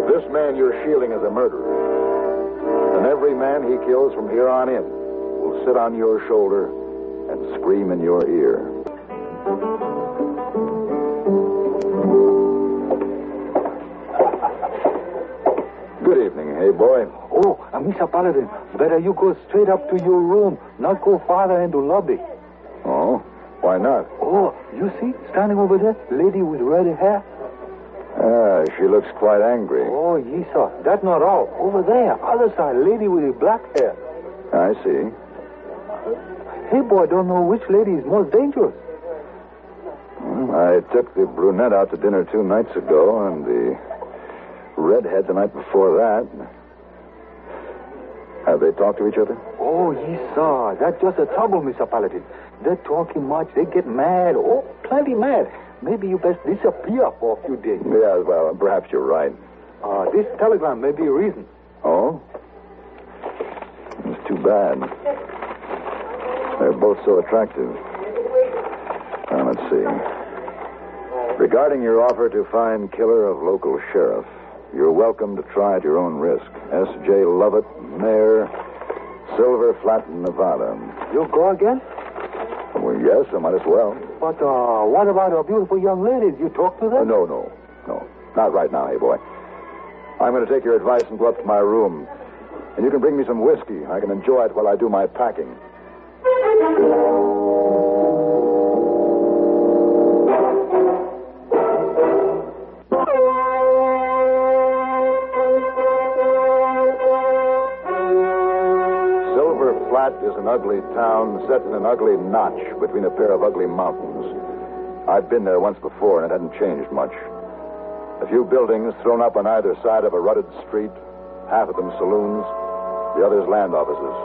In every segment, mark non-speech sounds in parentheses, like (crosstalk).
If this man you're shielding is a murderer, then every man he kills from here on in will sit on your shoulder and scream in your ear. Good evening, hey boy. Oh, uh, Mr. Paladin, better you go straight up to your room, not go farther into the lobby. Oh, why not? Oh, you see, standing over there, lady with red hair. Ah, she looks quite angry. Oh, ye saw. That's not all. Over there, other side, lady with the black hair. I see. Hey, boy, don't know which lady is most dangerous. Well, I took the brunette out to dinner two nights ago, and the redhead the night before that. Have they talked to each other? Oh, ye saw. That's just a trouble, Mr. Paladin. They're talking much. They get mad. Oh, plenty mad. Maybe you best disappear for a few days. Yeah, well, perhaps you're right. Uh, this telegram may be a reason. Oh? It's too bad. They're both so attractive. Now, let's see. Regarding your offer to find killer of local sheriff, you're welcome to try at your own risk. S.J. Lovett, Mayor, Silver Flat, Nevada. You'll go again? Well, yes, I might as well. But uh, what about our beautiful young ladies? You talk to them? no, no, no. Not right now, hey boy. I'm going to take your advice and go up to my room. And you can bring me some whiskey. I can enjoy it while I do my packing. Flat is an ugly town set in an ugly notch between a pair of ugly mountains. I'd been there once before, and it hadn't changed much. A few buildings thrown up on either side of a rutted street, half of them saloons, the others land offices.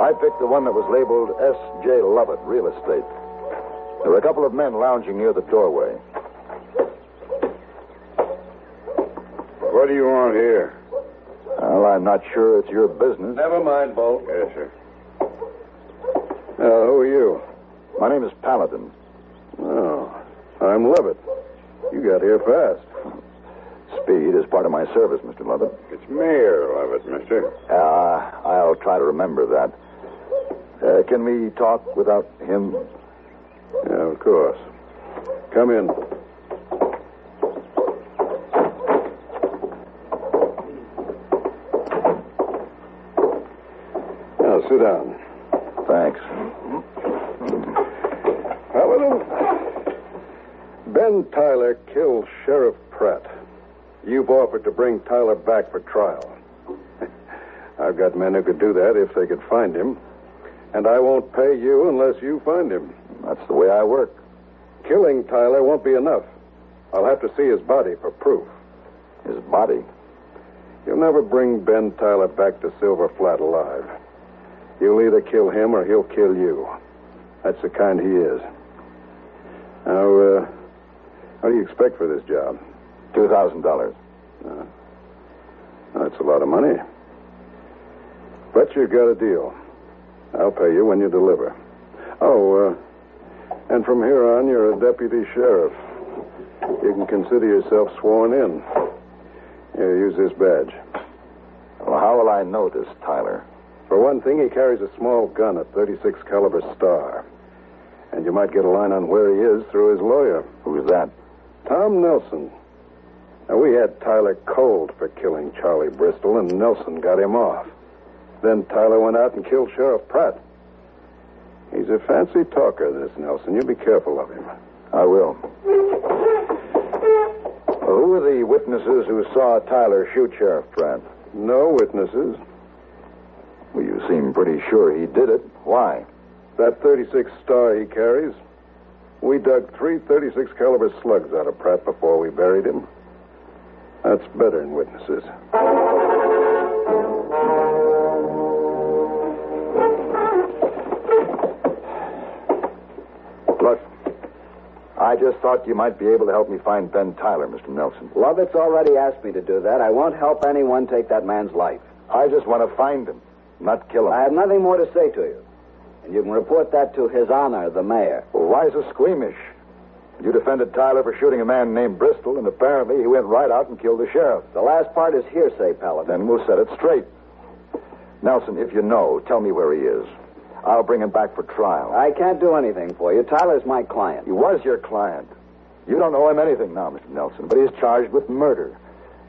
I picked the one that was labeled S.J. Lovett Real Estate. There were a couple of men lounging near the doorway. What do you want here? Well, I'm not sure it's your business. Never mind, Bolt. Yes, sir. Uh, who are you? My name is Paladin. Oh, I'm Lovett. You got here fast. Speed is part of my service, Mr. Lovett. It's Mayor Lovett, mister. Uh, I'll try to remember that. Uh, can we talk without him? Yeah, of course. Come in. Now, sit down. Thanks. Paladin, Ben Tyler killed Sheriff Pratt. You've offered to bring Tyler back for trial. (laughs) I've got men who could do that if they could find him. And I won't pay you unless you find him. That's the way I work. Killing Tyler won't be enough. I'll have to see his body for proof. His body. You'll never bring Ben Tyler back to Silver Flat alive. You'll either kill him or he'll kill you. That's the kind he is. Now, uh, what do you expect for this job? Two thousand dollars. That's a lot of money. But you've got a deal. I'll pay you when you deliver. Oh, uh, and from here on, you're a deputy sheriff. You can consider yourself sworn in. Here, use this badge. Well, how will I know this Tyler? For one thing, he carries a small gun, a 36 caliber Star. And you might get a line on where he is through his lawyer, Who's that? Tom Nelson. Now, we had Tyler cold for killing Charlie Bristol, and Nelson got him off. Then Tyler went out and killed Sheriff Pratt. He's a fancy talker, this Nelson. You be careful of him. I will. Well, who are the witnesses who saw Tyler shoot Sheriff Pratt? No witnesses. Well, you seem pretty sure he did it. Why? That 36 Star he carries. We dug three 36 caliber slugs out of Pratt before we buried him. That's better than witnesses. Look, I just thought you might be able to help me find Ben Tyler, Mr. Nelson. Lovett's already asked me to do that. I won't help anyone take that man's life. I just want to find him, not kill him. I have nothing more to say to you. And you can report that to His Honor, the mayor. Well, why so squeamish? You defended Tyler for shooting a man named Bristol, and apparently he went right out and killed the sheriff. The last part is hearsay, Paladin. Then we'll set it straight. Nelson, if you know, tell me where he is. I'll bring him back for trial. I can't do anything for you. Tyler's my client. He was your client. You don't owe him anything now, Mr. Nelson, but he's charged with murder.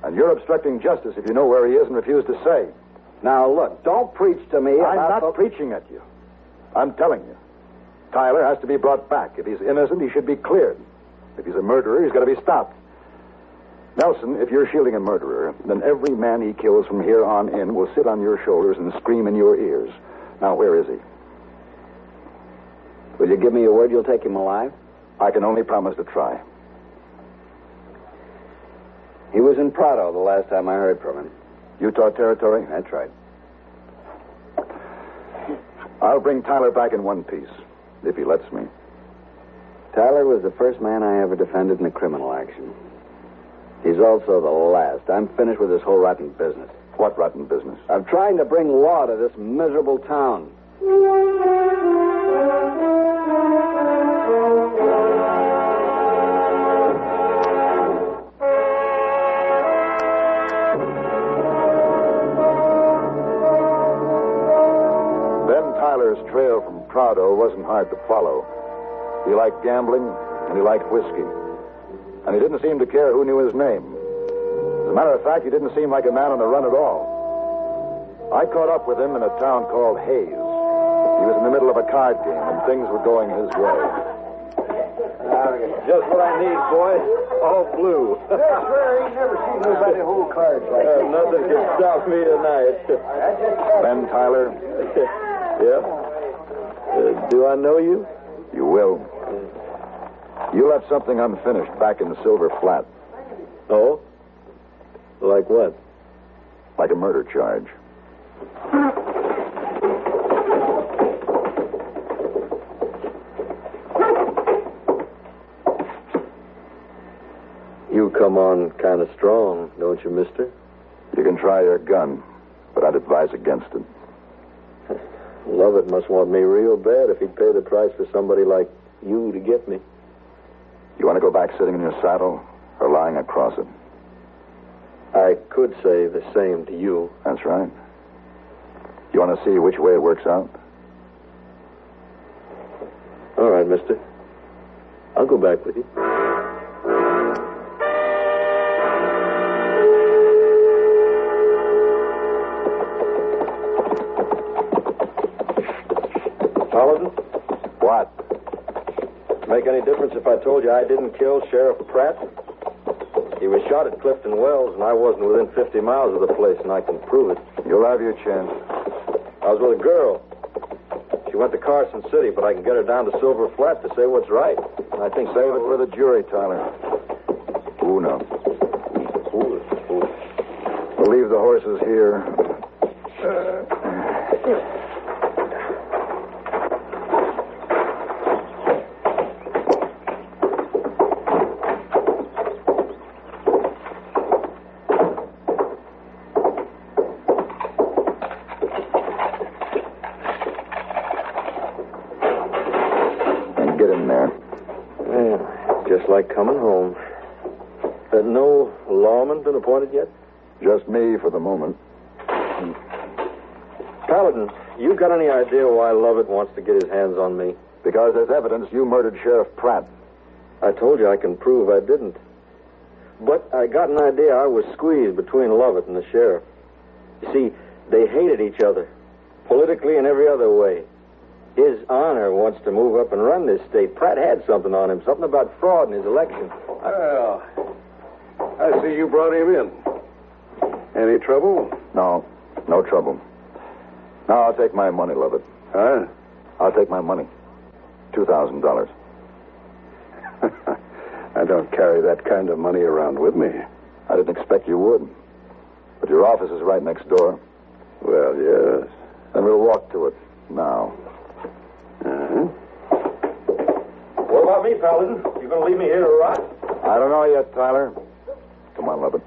And you're obstructing justice if you know where he is and refuse to say. Now, look, don't preach to me I'm not the- preaching at you. I'm telling you. Tyler has to be brought back. If he's innocent, he should be cleared. If he's a murderer, he's got to be stopped. Nelson, if you're shielding a murderer, then every man he kills from here on in will sit on your shoulders and scream in your ears. Now, where is he? Will you give me your word you'll take him alive? I can only promise to try. He was in Prado the last time I heard from him. Utah territory? That's right. I'll bring Tyler back in one piece, if he lets me. Tyler was the first man I ever defended in a criminal action. He's also the last. I'm finished with this whole rotten business. What rotten business? I'm trying to bring law to this miserable town. Prado wasn't hard to follow. He liked gambling, and he liked whiskey. And he didn't seem to care who knew his name. As a matter of fact, he didn't seem like a man on the run at all. I caught up with him in a town called Hayes. He was in the middle of a card game, and things were going his way. Just what I need, boy. All blue. That's rare. Ain't never seen nobody hold cards like Uh, nothing can stop me tonight. Ben Tyler, (laughs) yeah? Do I know you? you will. You left something unfinished back in the Silver Flat, Oh? Like what? like a murder charge. You come on kind of strong, don't you, mister? You can try your gun, but I'd advise against it. Lovett must want me real bad if he'd pay the price for somebody like you to get me. You want to go back sitting in your saddle or lying across it? I could say the same to you. That's right. You want to see which way it works out? All right, mister. I'll go back with you. Difference if I told you I didn't kill Sheriff Pratt? He was shot at Clifton Wells, and I wasn't within 50 miles of the place, and I can prove it. You'll have your chance. I was with a girl. She went to Carson City, but I can get her down to Silver Flat to say what's right. And I think Save it for the jury, Tyler. Uno. Foolish, foolish. We'll leave the horses here. Uh, lawman been appointed yet? Just me for the moment. Paladin, you got any idea why Lovett wants to get his hands on me? Because there's evidence you murdered Sheriff Pratt. I told you I can prove I didn't. But I got an idea I was squeezed between Lovett and the sheriff. You see, they hated each other, politically and every other way. His honor wants to move up and run this state. Pratt had something on him, something about fraud in his election. Well, I see you brought him in. Any trouble? No, no trouble. Now I'll take my money, Lovett. Huh? I'll take my money. Two thousand dollars. (laughs) I don't carry that kind of money around with me. I didn't expect you would. But your office is right next door. Well, yes. Then we'll walk to it now. Uh-huh. What about me, Paladin? You gonna leave me here to rot? I don't know yet, Tyler. Come on, Lovett.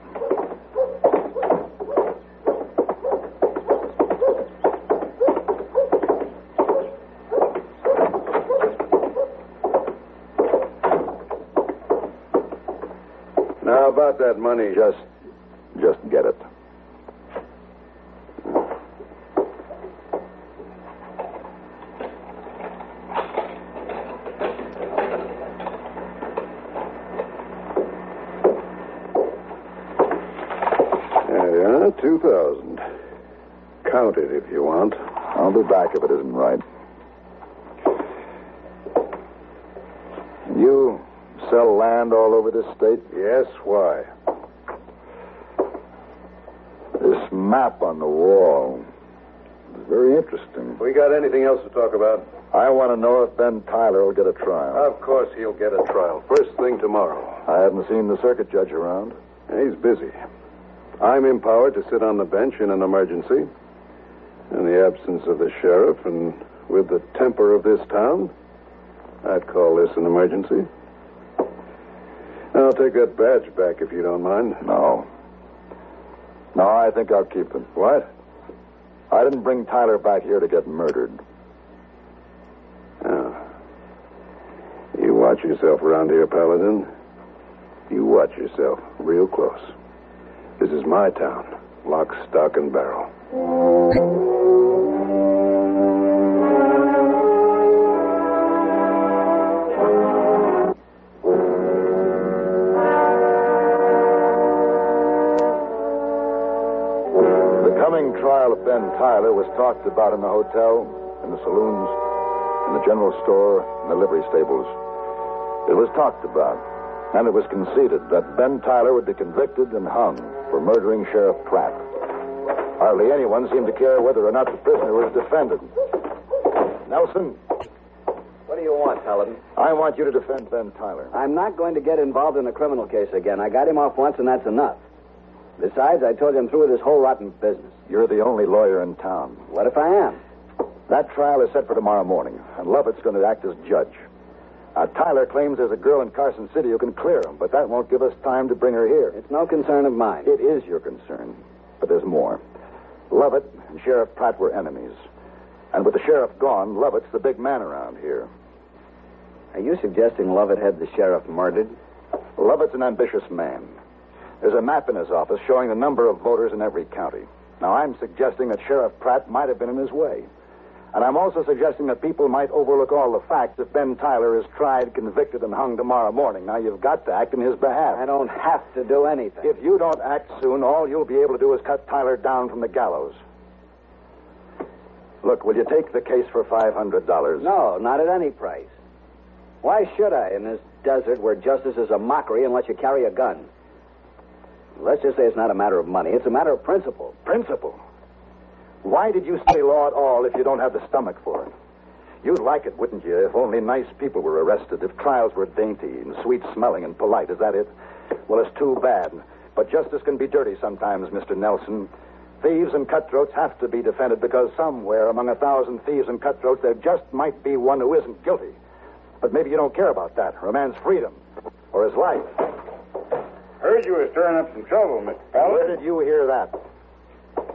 Now, about that money, just. just get it. Map on the wall is very interesting. We got anything else to talk about? I want to know if Ben Tyler will get a trial. Of course he'll get a trial. First thing tomorrow. I haven't seen the circuit judge around. He's busy. I'm empowered to sit on the bench in an emergency. In the absence of the sheriff and with the temper of this town, I'd call this an emergency. I'll take that badge back if you don't mind. No. No, I think I'll keep it. What? I didn't bring Tyler back here to get murdered. Oh. You watch yourself around here, Paladin. You watch yourself real close. This is my town. Lock, stock, and barrel. Ben Tyler was talked about in the hotel, in the saloons, in the general store, in the livery stables. It was talked about, and it was conceded that Ben Tyler would be convicted and hung for murdering Sheriff Pratt. Hardly anyone seemed to care whether or not the prisoner was defended. Nelson, What do you want, Paladin? I want you to defend Ben Tyler. I'm not going to get involved in a criminal case again. I got him off once, and that's enough. Besides, I told him through with this whole rotten business. You're the only lawyer in town. What if I am? That trial is set for tomorrow morning, and Lovett's going to act as judge. Now, Tyler claims there's a girl in Carson City who can clear him, but that won't give us time to bring her here. It's no concern of mine. It is your concern, but there's more. Lovett and Sheriff Pratt were enemies. And with the sheriff gone, Lovett's the big man around here. Are you suggesting Lovett had the sheriff murdered? Lovett's an ambitious man. There's a map in his office showing the number of voters in every county. Now, I'm suggesting that Sheriff Pratt might have been in his way. And I'm also suggesting that people might overlook all the facts if Ben Tyler is tried, convicted, and hung tomorrow morning. Now, you've got to act in his behalf. I don't have to do anything. If you don't act soon, all you'll be able to do is cut Tyler down from the gallows. Look, will you take the case for $500? No, not at any price. Why should I in this desert where justice is a mockery unless you carry a gun? Let's just say it's not a matter of money. It's a matter of principle. Principle. Why did you study law at all if you don't have the stomach for it? You'd like it, wouldn't you, if only nice people were arrested, if trials were dainty and sweet smelling and polite. Is that it? Well, it's too bad. But justice can be dirty sometimes, Mr. Nelson. Thieves and cutthroats have to be defended because somewhere among a thousand thieves and cutthroats there just might be one who isn't guilty. But maybe you don't care about that, or a man's freedom, or his life. Heard you were stirring up some trouble, Mr. Where did you hear that?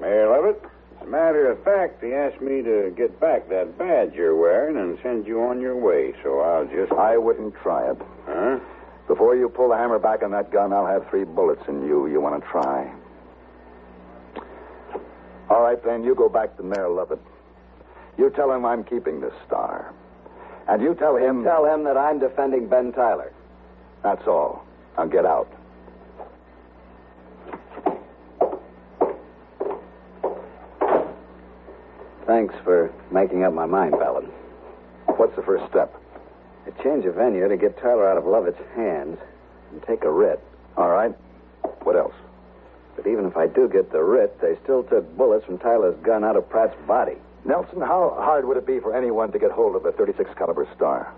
Mayor Lovett, as a matter of fact, he asked me to get back that badge you're wearing and send you on your way, so I'll just... I wouldn't try it. Huh? Before you pull the hammer back on that gun, I'll have three bullets in you. You want to try? All right, then, you go back to Mayor Lovett. You tell him I'm keeping this star. And you tell him. Tell him that I'm defending Ben Tyler. That's all. Now get out. Thanks for making up my mind, Paladin. What's the first step? A change of venue to get Tyler out of Lovett's hands and take a writ. All right. What else? But even if I do get the writ, they still took bullets from Tyler's gun out of Pratt's body. Nelson, how hard would it be for anyone to get hold of a 36 caliber star?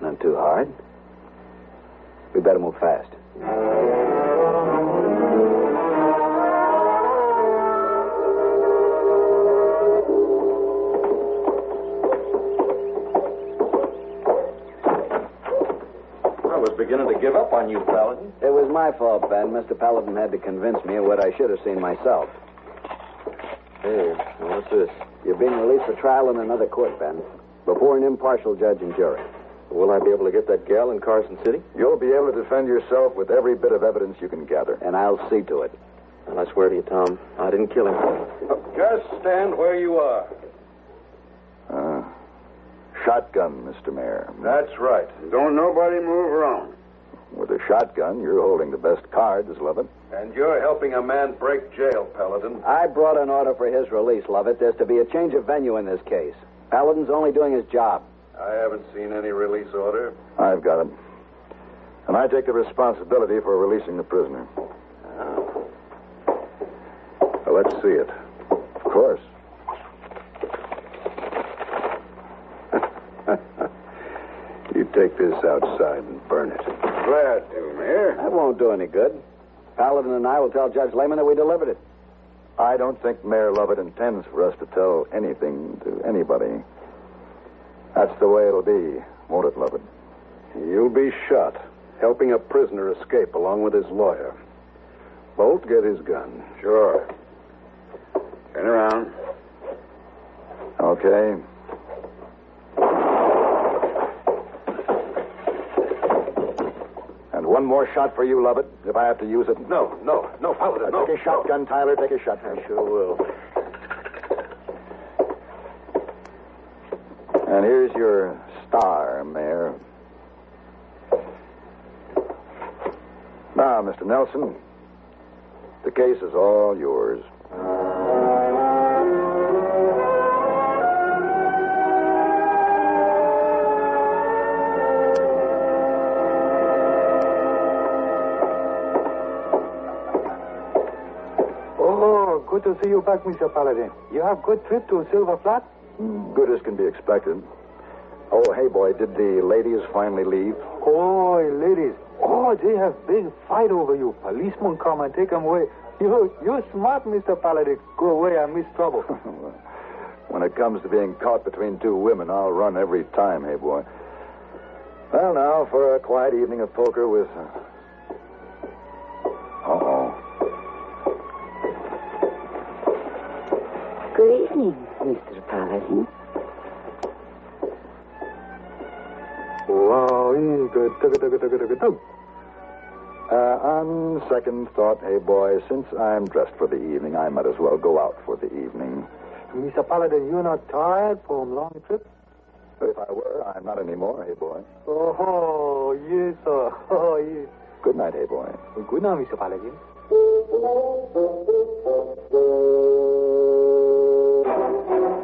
Not too hard. We better move fast. Beginning to give up on you, Paladin. It was my fault, Ben. Mr. Paladin had to convince me of what I should have seen myself. Hey, what's this? You're being released for trial in another court, Ben. Before an impartial judge and jury. Will I be able to get that gal in Carson City? You'll be able to defend yourself with every bit of evidence you can gather. And I'll see to it. And I swear to you, Tom, I didn't kill him. Just stand where you are. Shotgun, Mr. Mayor. That's right. Don't nobody move around. With a shotgun, you're holding the best cards, Lovett. And you're helping a man break jail, Paladin. I brought an order for his release, Lovett. There's to be a change of venue in this case. Paladin's only doing his job. I haven't seen any release order. I've got it. And I take the responsibility for releasing the prisoner. Uh-huh. Well, let's see it. Of course. You take this outside and burn it. Glad to, Mayor. That won't do any good. Paladin and I will tell Judge Lehman that we delivered it. I don't think Mayor Lovett intends for us to tell anything to anybody. That's the way it'll be, won't it, Lovett? You'll be shot, helping a prisoner escape along with his lawyer. Bolt, get his gun. Sure. Turn around. Okay. One more shot for you, Lovett, if I have to use it. No, no, no, Paladin, Uh, no. take a shotgun, Tyler. Take a shotgun. I sure will. And here's your star, Mayor. Now, Mr. Nelson, the case is all yours. Good to see you back, Mr. Paladin. You have good trip to Silver Flat? Hmm, good as can be expected. Oh, hey, boy, did the ladies finally leave? Oh, ladies. Oh, they have big fight over you. Policeman come and take them away. You, you smart, Mr. Paladin. Go away, I miss trouble. (laughs) when it comes to being caught between two women, I'll run every time, hey, boy. Well, now, for a quiet evening of poker with. Uh, tugga. Uh, on second thought, hey, boy, since I'm dressed for the evening, I might as well go out for the evening. Mr. Paladin, you're not tired from long trip? If I were, I'm not anymore, hey, boy. Oh, yes, sir. (laughs) Oh, yes. Good night, hey, boy. Good night, Mr. Paladin. Have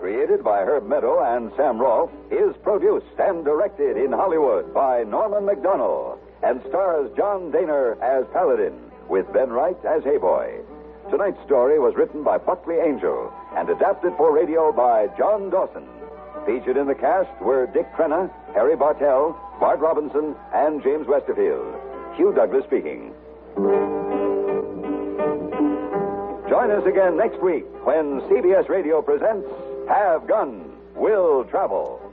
Created by Herb Meadow and Sam Rolfe, is produced and directed in Hollywood by Norman Macdonnell and stars John Dehner as Paladin with Ben Wright as Hey Boy. Tonight's story was written by Buckley Angell and adapted for radio by John Dawson. Featured in the cast were Dick Crenna, Harry Bartell, Bart Robinson, and James Westerfield. Hugh Douglas speaking. Join us again next week when CBS Radio presents Have Gun, Will Travel.